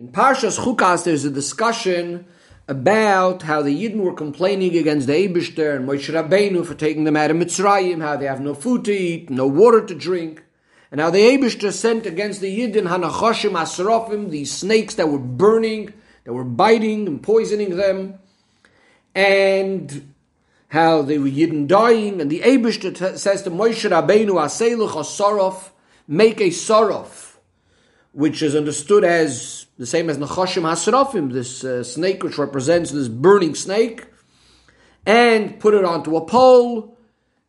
In Parshas Chukas, there's a discussion about how the Yidden were complaining against the Eibishter and Moshe Rabbeinu for taking them out of Mitzrayim, how they have no food to eat, no water to drink, and how the Eibishter sent against the Yidden Hanachoshim Asrofim, these snakes that were burning, that were biting and poisoning them, and how they were Yidden dying, and the Eibishter t- says to Moshe Rabbeinu, Aseluch Asorof, make a Sorof, which is understood as the same as Nachashim Hasrafim, this uh, snake which represents this burning snake, and put it onto a pole.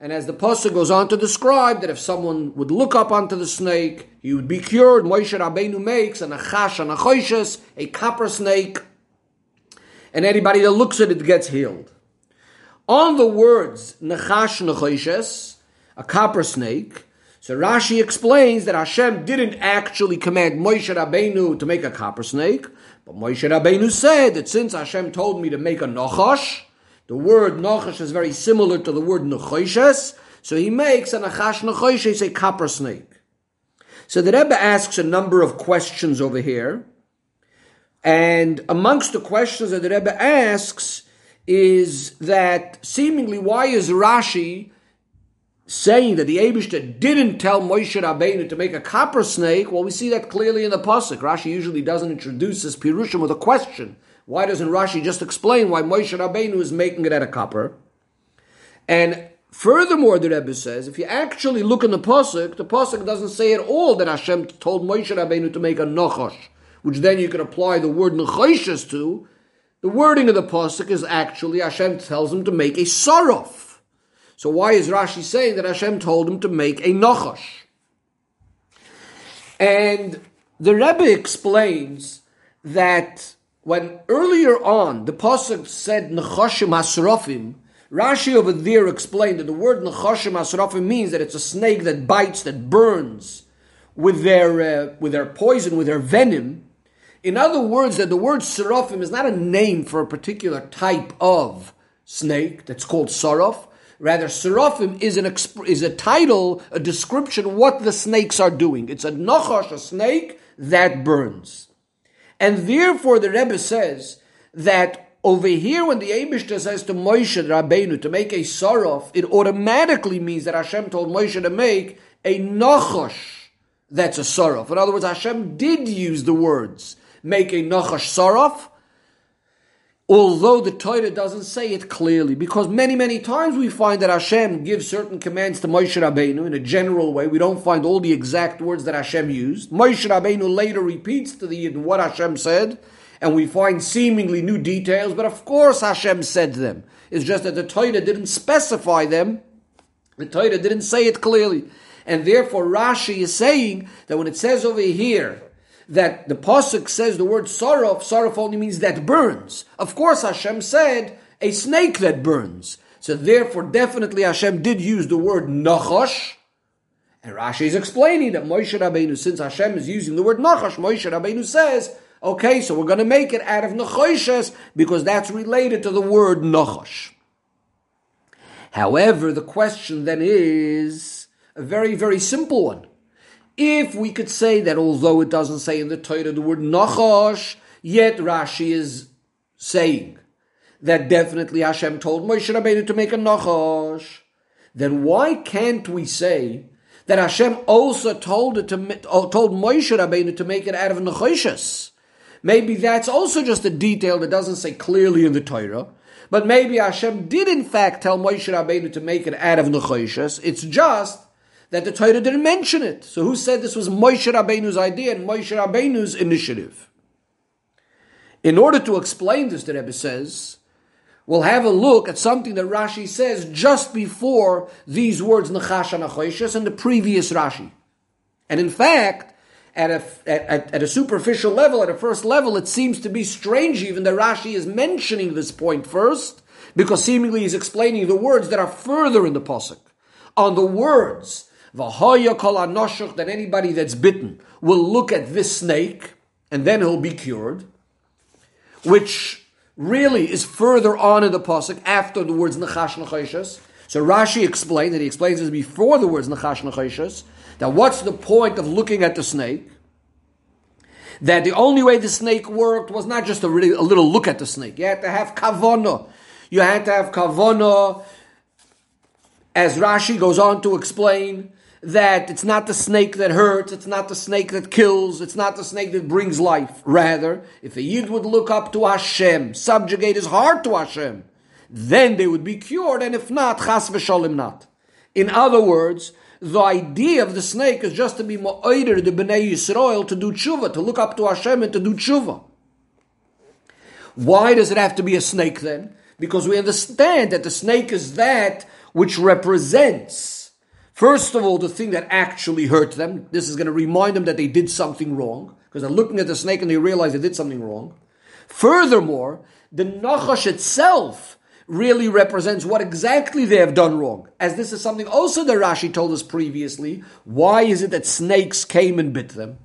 And as the pasuk goes on to describe that if someone would look up onto the snake, he would be cured. Moshe Rabbeinu makes an achash, an achoishes, a copper snake, and anybody that looks at it gets healed. On the words nachash nachoishes, a copper snake, so Rashi explains that Hashem didn't actually command Moshe Rabbeinu to make a copper snake, but Moshe Rabbeinu said that since Hashem told me to make a nachash, the word nachash is very similar to the word nachoshes, so he makes a nachash nachoshes a copper snake. So the Rebbe asks a number of questions over here, and amongst the questions that the Rebbe asks is that seemingly why is Rashi saying that the Abishta didn't tell Moshe Rabbeinu to make a copper snake, well, we see that clearly in the pasuk. Rashi usually doesn't introduce this pirushim with a question. Why doesn't Rashi just explain why Moshe Rabbeinu is making it out of copper? And furthermore, the Rebbe says, if you actually look in the pasuk, the pasuk doesn't say at all that Hashem told Moshe Rabbeinu to make a nochosh, which then you can apply the word nechoshes to. The wording of the pasuk is actually Hashem tells him to make a sorof. So why is Rashi saying that Hashem told him to make a nachash? And the Rebbe explains that when earlier on the pasuk said nachashim hasrofim, Rashi over there explained that the word nachashim hasrofim means that it's a snake that bites, that burns with their uh, with their poison, with their venom. In other words, that the word serofim is not a name for a particular type of snake that's called sarof, Rather, Serafim is an exp- is a title, a description what the snakes are doing. It's a nachash, a snake that burns, and therefore the Rebbe says that over here when the Abishta says to Moshe Rabbeinu to make a saraf, it automatically means that Hashem told Moshe to make a nachash. That's a saraf. In other words, Hashem did use the words make a nachash saraf although the Torah doesn't say it clearly, because many, many times we find that Hashem gives certain commands to Moshe Rabbeinu in a general way. We don't find all the exact words that Hashem used. Moshe Rabbeinu later repeats to the Yidden what Hashem said, and we find seemingly new details, but of course Hashem said them. It's just that the Torah didn't specify them. The Torah didn't say it clearly. And therefore Rashi is saying that when it says over here, that the pasuk says the word sorof. Sorof only means that burns. Of course, Hashem said a snake that burns. So therefore, definitely Hashem did use the word nachash. And Rashi is explaining that Moshe Rabbeinu, since Hashem is using the word nachash, Moshe Rabbeinu says, okay, so we're going to make it out of nachoshes because that's related to the word nachash. However, the question then is a very, very simple one. If we could say that although it doesn't say in the Torah the word Nachash, yet Rashi is saying that definitely Hashem told Moshe Rabbeinu to make a Nachash, then why can't we say that Hashem also told it to uh, told Moshe Rabbeinu to make it out of Nachoshes? Maybe that's also just a detail that doesn't say clearly in the Torah. But maybe Hashem did in fact tell Moshe Rabbeinu to make it out of Nachoshes. It's just that the Torah didn't mention it. So who said this was Moshe Rabbeinu's idea and Moshe Rabbeinu's initiative? In order to explain this, the Rebbe says, we'll have a look at something that Rashi says just before these words Nachash and and the previous Rashi. And in fact, at a, at, at a superficial level, at a first level, it seems to be strange even that Rashi is mentioning this point first, because seemingly he's explaining the words that are further in the Pasuk. On the words that anybody that's bitten will look at this snake and then he'll be cured, which really is further on in the pasuk after the words nachash nachashas. So Rashi explained that he explains this before the words nachash nachashas. That what's the point of looking at the snake? that the only way the snake worked was not just a, really, a little look at the snake. You had to have kavana. You had to have kavana, as Rashi goes on to explain, that it's not the snake that hurts, it's not the snake that kills, it's not the snake that brings life. Rather, if a Yid would look up to Hashem, subjugate his heart to Hashem, then they would be cured, and if not, chas v'sholim not. In other words, the idea of the snake is just to be ma'oider the Bnei Yisrael to do tshuva, to look up to Hashem and to do tshuva. Why does it have to be a snake then? Because we understand that the snake is that which represents, first of all, the thing that actually hurt them. This is going to remind them that they did something wrong, because they're looking at the snake and they realize they did something wrong. Furthermore, the nachash itself really represents what exactly they have done wrong. As this is something also that Rashi told us previously. Why is it that snakes came and bit them?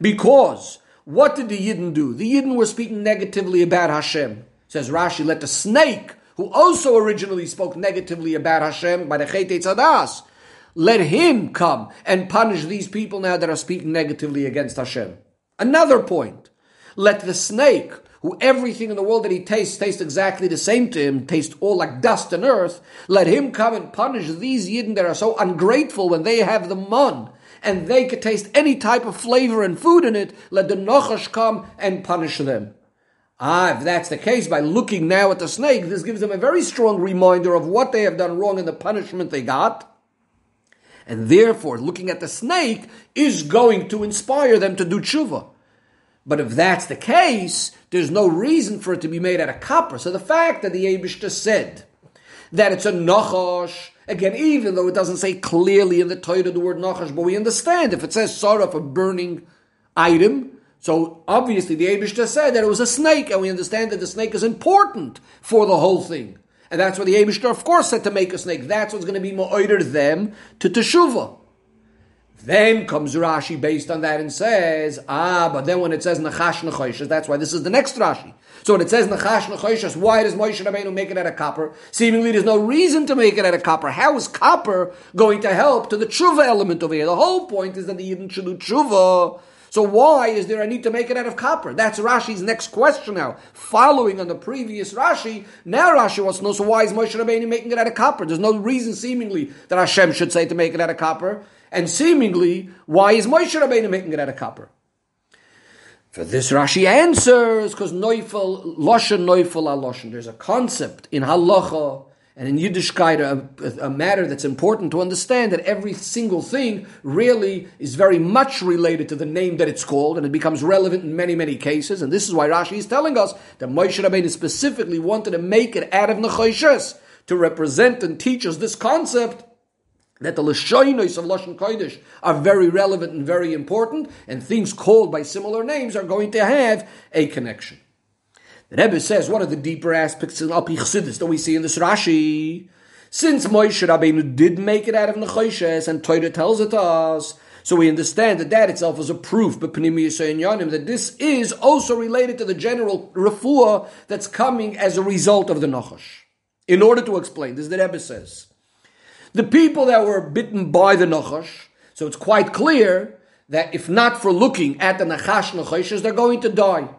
Because what did the Yidden do? The Yidden were speaking negatively about Hashem. Says Rashi, let the snake, who also originally spoke negatively about Hashem by the Chet Tzadas, let him come and punish these people now that are speaking negatively against Hashem. Another point. Let the snake, who everything in the world that he tastes tastes exactly the same to him, tastes all like dust and earth, let him come and punish these Yidden that are so ungrateful when they have the mun and they could taste any type of flavor and food in it, let the Nochash come and punish them. Ah, if that's the case, by looking now at the snake, this gives them a very strong reminder of what they have done wrong and the punishment they got. And therefore, looking at the snake is going to inspire them to do tshuva. But if that's the case, there's no reason for it to be made out of copper. So the fact that the Abishta said that it's a nachash, again, even though it doesn't say clearly in the Torah the word nachash, but we understand if it says sort of a burning item, so obviously the Abishta said that it was a snake, and we understand that the snake is important for the whole thing. And that's what the Abishta, of course, said to make a snake. That's what's going to be more them to teshuvah. Then comes Rashi based on that and says, ah, but then when it says Nachash Nechoishes, that's why this is the next Rashi. So when it says Nachash Nechoishes, why does Moshe Rabbeinu make it out of copper? Seemingly there's no reason to make it out of copper. How is copper going to help to the tshuva element over here? The whole point is that the Yidden should do tshuva. So why is there a need to make it out of copper? That's Rashi's next question now. Following on the previous Rashi, now Rashi wants to know, so why is Moshe Rabbeinu making it out of copper? There's no reason seemingly that Hashem should say to make it out of copper. And seemingly, why is Moshe Rabbeinu making it out of copper? For this Rashi answers, because Neufel, Loshen Neufel Loshen. There's a concept in Halacha and in Yiddishkeit, a, a, matter that's important to understand that every single thing really is very much related to the name that it's called, and it becomes relevant in many, many cases. And this is why Rashi is telling us that Moshe Rabbeinu specifically wanted to make it out of Nechoshes to represent and teach us this concept that the Lashonos of Lashon Kodesh are very relevant and very important, and things called by similar names are going to have a connection. The Rebbe says one of the deeper aspects of Alpi Chassidus that we see in this Rashi, since Moshe Rabbeinu did make it out of Nechoshes, and Torah tells it to us, so we understand that that itself is a proof, but that this is also related to the general refuah that's coming as a result of the Nachash. In order to explain, this the Rebbe says, the people that were bitten by the Nachash, so it's quite clear that if not for looking at the Nachash Nachashes, they're going to die.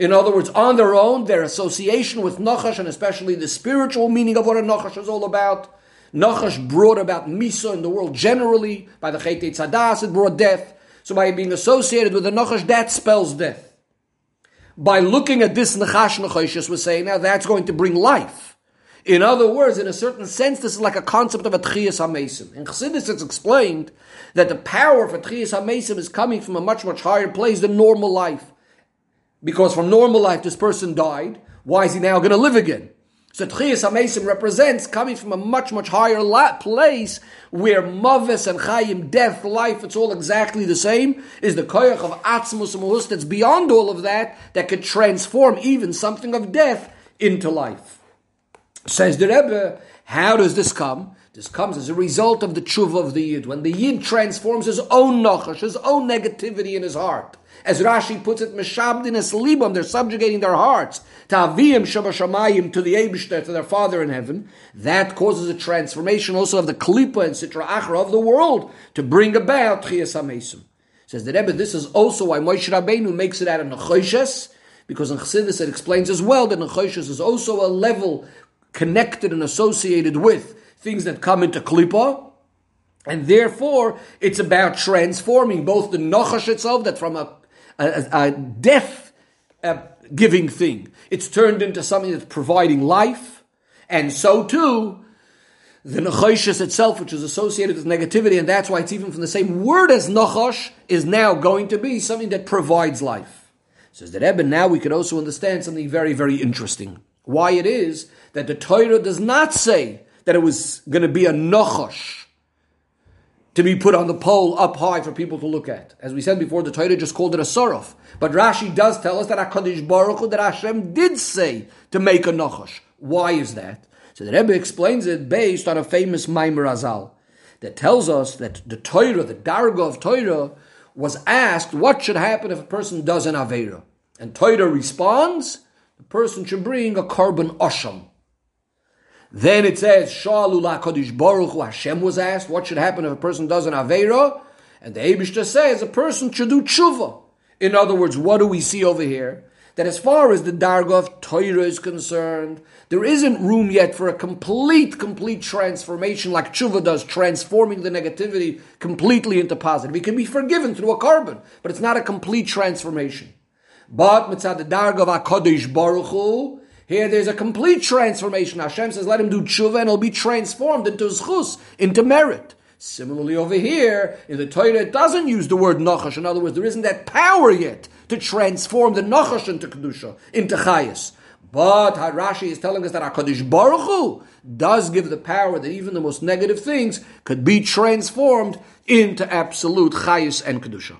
In other words, on their own, their association with Nachash, and especially the spiritual meaning of what a Nachash is all about. Nachash brought about Misa in the world generally. By the Chet Tzadas, it brought death. So by being associated with the Nachash, that spells death. By looking at this Nachash Nachashes, we're saying now that's going to bring life. In other words, in a certain sense, this is like a concept of a Tchias HaMesim. In Chassidus, it's explained that the power of a Tchias HaMesim is coming from a much, much higher place than normal life. Because from normal life, this person died. Why is he now going to live again? So Tchias HaMesim represents coming from a much, much higher place where Mavis and Chayim, death, life, it's all exactly the same, is the Koyach of Atzmus and that's beyond all of that, that could transform even something of death into life. Says the Rebbe, how does this come? This comes as a result of the tshuva of the Yid. When the Yid transforms his own nachash, his own negativity in his heart. As Rashi puts it, Meshabdin es libam, they're subjugating their hearts. Ta'aviyim shabashamayim to the Eibishter, to their Father in heaven. That causes a transformation also of the klipa and sitra achra of the world to bring about chiyas hamesim. Says the Rebbe, this is also why Moshe Rabbeinu makes it out of Nechoshes, because in Chassidus it explains as well that Nechoshes is also a level connected and associated with things that come into Klippa, and therefore it's about transforming both the Nachash itself, that from a, a, a death giving thing, it's turned into something that's providing life, and so too, the Nechoshes itself, which is associated with negativity, and that's why it's even from the same word as Nachash, is now going to be something that provides life. Says the Rebbe, now we can also understand something very, very interesting. Why it is that the Torah does not say that it was going to be a Nachash to be put on the pole up high for people to look at. As we said before, the Torah just called it a Saraf. But Rashi does tell us that HaKadosh Baruch Hu, that Hashem did say to make a Nachash. Why is that? So the Rebbe explains it based on a famous Maimer Chazal that tells us that the Torah, the Darga of Torah, was asked what should happen if a person does an Avera. And Torah responds, the person should bring a korban Osham. Then it says, Shalula Kodesh Baruch Hu, Hashem was asked what should happen if a person does an Avera. And the Abishta says a person should do tshuva. In other words, what do we see over here? that as far as the Darga of Torah is concerned, there isn't room yet for a complete, complete transformation like Tshuva does, transforming the negativity completely into positive. It can be forgiven through a korban, but it's not a complete transformation. But mitzad the Darga of HaKadosh Baruch Hu, here there's a complete transformation. Hashem says, let him do tshuva and he'll be transformed into zchus, into merit. Similarly, over here, in the Torah, it doesn't use the word nachash. In other words, there isn't that power yet to transform the nachash into kedusha, into chayas. But Rashi is telling us that HaKadosh Baruch Hu does give the power that even the most negative things could be transformed into absolute chayas and kedusha.